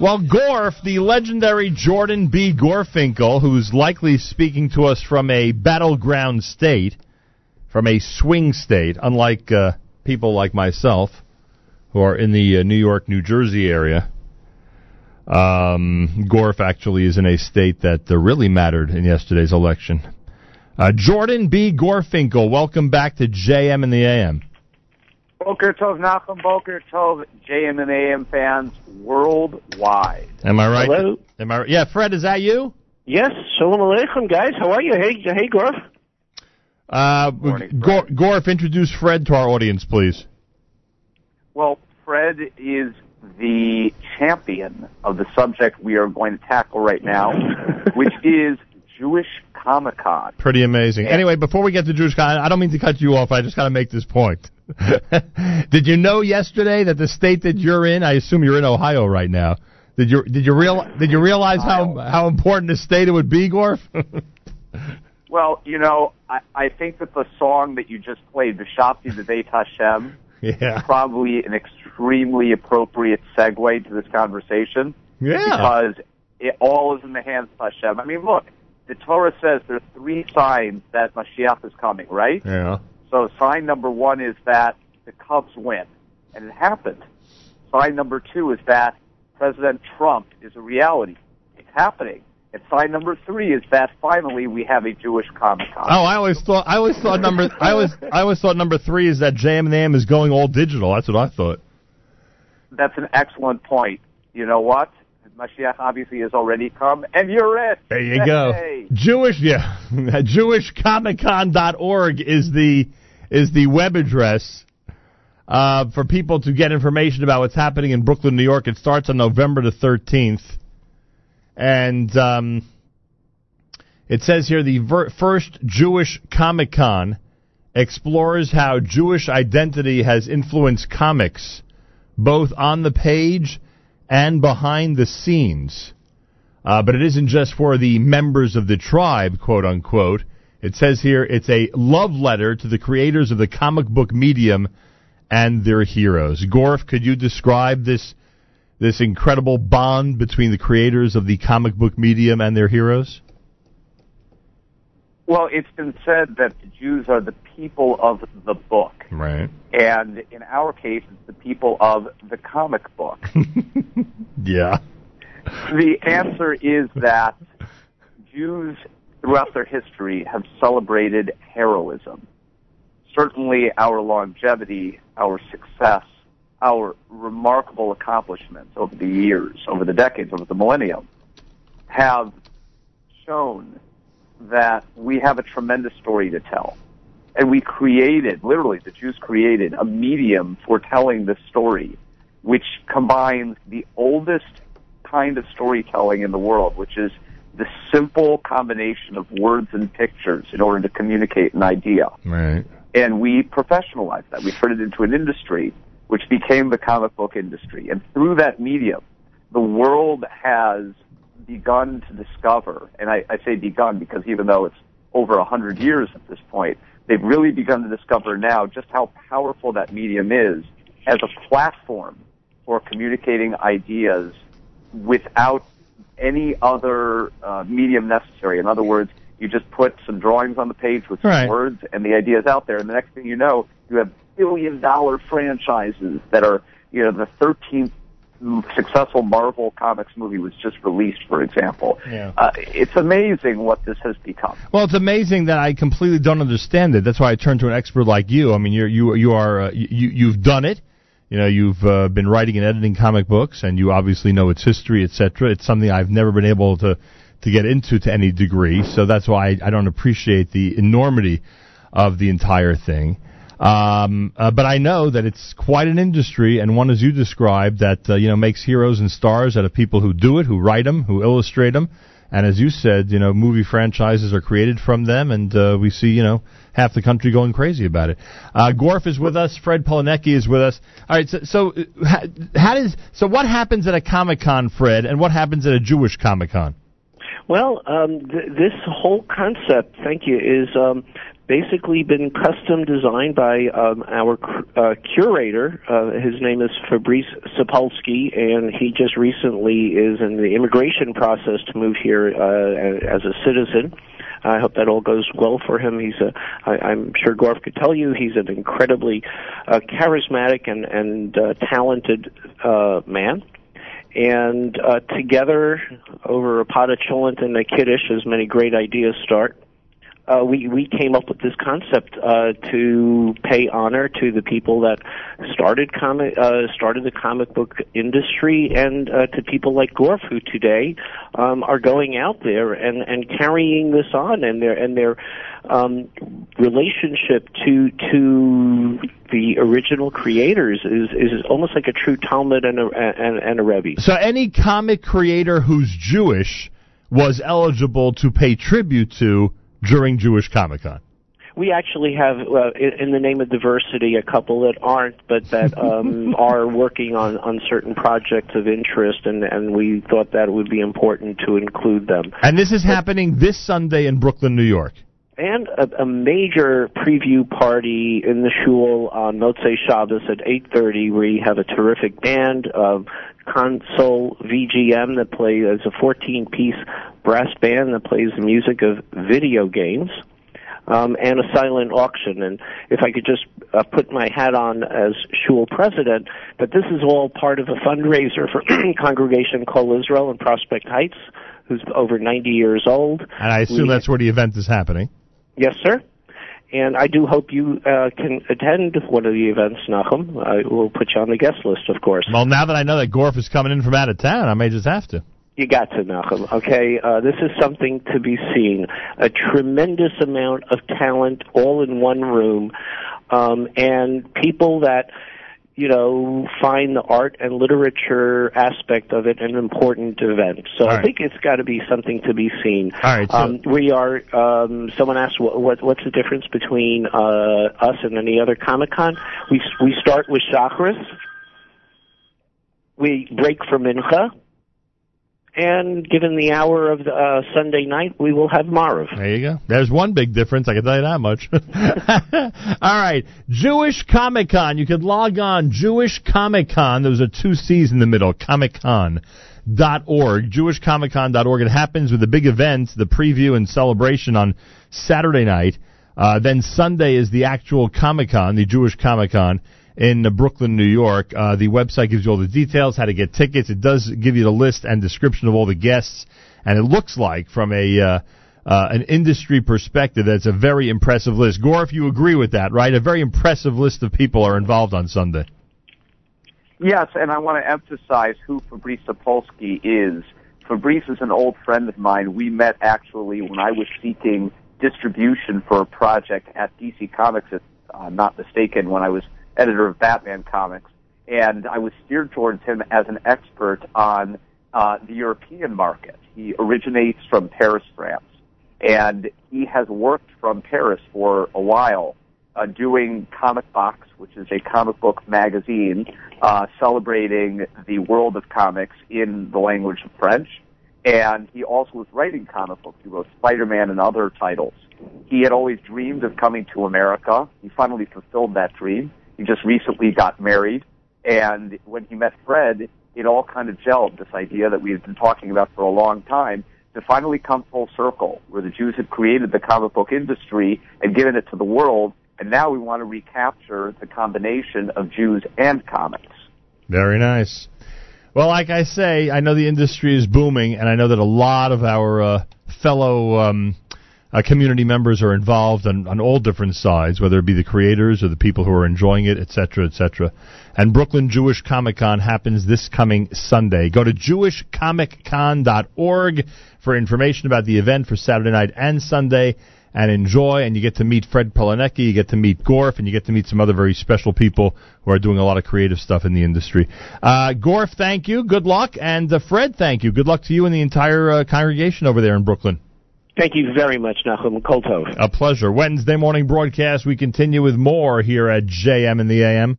Well, Gorf, the legendary Jordan B. Gorfinkel, who's likely speaking to us from a battleground state, from a swing state, unlike uh, people like myself who are in the uh, New York, New Jersey area. Um, Gorf actually is in a state that uh, really mattered in yesterday's election. Uh, Jordan B. Gorfinkel, welcome back to JM in the AM. Boker Tov Nachum, Boker Tov JM and AM fans worldwide. Am I right? Hello? Am I? Yeah, Fred, is that you? Yes, Shalom Aleichem, guys. How are you? Hey, hey, Gorf. Uh, Morning, Gor- Gorf, introduce Fred to our audience, please. Well, Fred is the champion of the subject we are going to tackle right now, which is Jewish Comic Con. Pretty amazing. Anyway, before we get to Jewish Con, I don't mean to cut you off. I just got to make this point. did you know yesterday that the state that you're in? I assume you're in Ohio right now. Did you did you real did you realize how how important a state it would be, Gorf? Well, you know, I, I think that the song that you just played, the Vishabti the Beit Hashem, yeah. probably an extremely appropriate segue to this conversation. Yeah. because it all is in the hands of Hashem. I mean, look, the Torah says there are three signs that Mashiach is coming, right? Yeah. So sign number one is that the Cubs win, and it happened. Sign number two is that President Trump is a reality. It's happening. And sign number three is that finally we have a Jewish Comic Con. Oh, I always thought I always thought number I always I always thought number three is that JM in the AM is going all digital. That's what I thought. That's an excellent point. You know what? Mashiach obviously has already come, and you're it. There you go. Jewish, yeah, JewishComicCon.org is the is the web address uh, for people to get information about what's happening in Brooklyn, New York. It starts on November the thirteenth, and um, it says here the ver- first Jewish Comic Con explores how Jewish identity has influenced comics, both on the page and behind the scenes. Uh, but it isn't just for the members of the tribe, quote unquote. It says here it's a love letter to the creators of the comic book medium and their heroes. Gorf, could you describe this this incredible bond between the creators of the comic book medium and their heroes? Well, it's been said that the Jews are the people of the book. Right. And in our case, it's the people of the comic book. Yeah. The answer is that Jews throughout their history have celebrated heroism. Certainly our longevity, our success, our remarkable accomplishments over the years, over the decades, over the millennium, have shown that we have a tremendous story to tell. And we created, literally, the Jews created a medium for telling this story, which combines the oldest kind of storytelling in the world, which is the simple combination of words and pictures in order to communicate an idea. Right. And we professionalized that. We turned it into an industry, which became the comic book industry. And through that medium, the world has begun to discover, and I, I say begun because even though it's over a hundred years at this point, they've really begun to discover now just how powerful that medium is as a platform for communicating ideas without any other uh, medium necessary. In other words, you just put some drawings on the page with some Right. words, and the idea is out there. And the next thing you know, you have billion dollar franchises that are, you know, the 13th successful Marvel Comics movie was just released, for example. Yeah. Uh, it's amazing what this has become. Well, it's amazing that I completely don't understand it. That's why I turn to an expert like you. I mean, you're you you are uh, you you've done it. You know, you've uh, been writing and editing comic books, and you obviously know its history, etc. It's something I've never been able to to get into to any degree. So that's why I, I don't appreciate the enormity of the entire thing. Um, uh, but I know that it's quite an industry, and one as you described that uh, you know makes heroes and stars out of people who do it, who write them, who illustrate them, and as you said, you know, movie franchises are created from them, and uh, we see you know half the country going crazy about it. Uh, Gorf is with us. Fred Polanecki is with us. All right, so, so uh, how, does so what happens at a Comic Con, Fred, and what happens at a Jewish Comic Con? Well, um, th- this whole concept, thank you, is um, basically been custom designed by um, our uh, curator. Uh, his name is Fabrice Sapolsky, and he just recently is in the immigration process to move here uh, as a citizen. I hope that all goes well for him. He's a, I, I'm sure Gorf could tell you, he's an incredibly uh, charismatic and and uh, talented uh, man and uh, together over a pot of cholent and a kiddush, as many great ideas start, uh, we we came up with this concept uh, to pay honor to the people that started comic uh, started the comic book industry, and uh, to people like Gorf, who today um, are going out there and and carrying this on, and their and their um, relationship to to the original creators is is almost like a true talmid and a and, and a Rebbe. So any comic creator who's Jewish was eligible to pay tribute to during Jewish Comic Con? We actually have, uh, in the name of diversity, a couple that aren't, but that um, are working on, on certain projects of interest, and, and we thought that it would be important to include them. And this is but, happening this Sunday in Brooklyn, New York. And a, a major preview party in the shul on Motzei Shabbos at 8.30 where you have a terrific band of console VGM that plays as a 14-piece brass band that plays the music of video games. Um, and a silent auction. And if I could just uh, put my hat on as shul president, but this is all part of a fundraiser for Congregation Kol Israel in Prospect Heights, who's over 90 years old. And I assume we, that's where the event is happening. Yes, sir. And I do hope you uh, can attend one of the events, Nachum. I will put you on the guest list, of course. Well, now that I know that Gorf is coming in from out of town, I may just have to. You got to, Nachum. Okay, uh, this is something to be seen. A tremendous amount of talent all in one room, um, and people that you know find the art and literature aspect of it an important event. So All I think it's got to be something to be seen. All right. So Um, we are. Um, someone asked what, what what's the difference between uh, us and any other Comic Con. We we start with Shacharis. We break for mincha, and given the hour of the, uh, Sunday night, we will have Maariv. There you go. There's one big difference. I can tell you that much. All right. Jewish Comic Con. You could log on. Jewish Comic Con. There's a two C's in the middle. Comic Con. Dot org, JewishComicCon.org. It happens with the big event, the preview and celebration on Saturday night. Uh, then Sunday is the actual Comic Con, the Jewish Comic Con in Brooklyn, New York. Uh, the website gives you all the details, how to get tickets. It does give you the list and description of all the guests, and it looks like from a uh, uh, an industry perspective, that's a very impressive list. Gore, if you agree with that, right? A very impressive list of people are involved on Sunday. Yes, and I want to emphasize who Fabrice Sapolsky is. Fabrice is an old friend of mine. We met actually when I was seeking distribution for a project at DC Comics, if I'm not mistaken, when I was editor of Batman Comics. And I was steered towards him as an expert on uh, the European market. He originates from Paris, France. And he has worked from Paris for a while uh, doing Comic Box, which is a comic book magazine uh, celebrating the world of comics in the language of French. And he also was writing comic books. He wrote Spider-Man and other titles. He had always dreamed of coming to America. He finally fulfilled that dream. He just recently got married. And when he met Fred, it all kind of gelled, this idea that we had been talking about for a long time, to finally come full circle, where the Jews had created the comic book industry and given it to the world, and now we want to recapture the combination of Jews and comics. Very nice. Well, like I say, I know the industry is booming, and I know that a lot of our uh, fellow um, uh, community members are involved on, on all different sides, whether it be the creators or the people who are enjoying it, etc., etc. And Brooklyn Jewish Comic Con happens this coming Sunday. Go to jewishcomiccon.org for information about the event for Saturday night and Sunday and enjoy. And you get to meet Fred Polanecki, you get to meet Gorf, and you get to meet some other very special people who are doing a lot of creative stuff in the industry. Uh, Gorf, thank you. Good luck. And uh, Fred, thank you. Good luck to you and the entire uh, congregation over there in Brooklyn. Thank you very much, Nachum Koltov. A pleasure. Wednesday morning broadcast. We continue with more here at JM in the AM.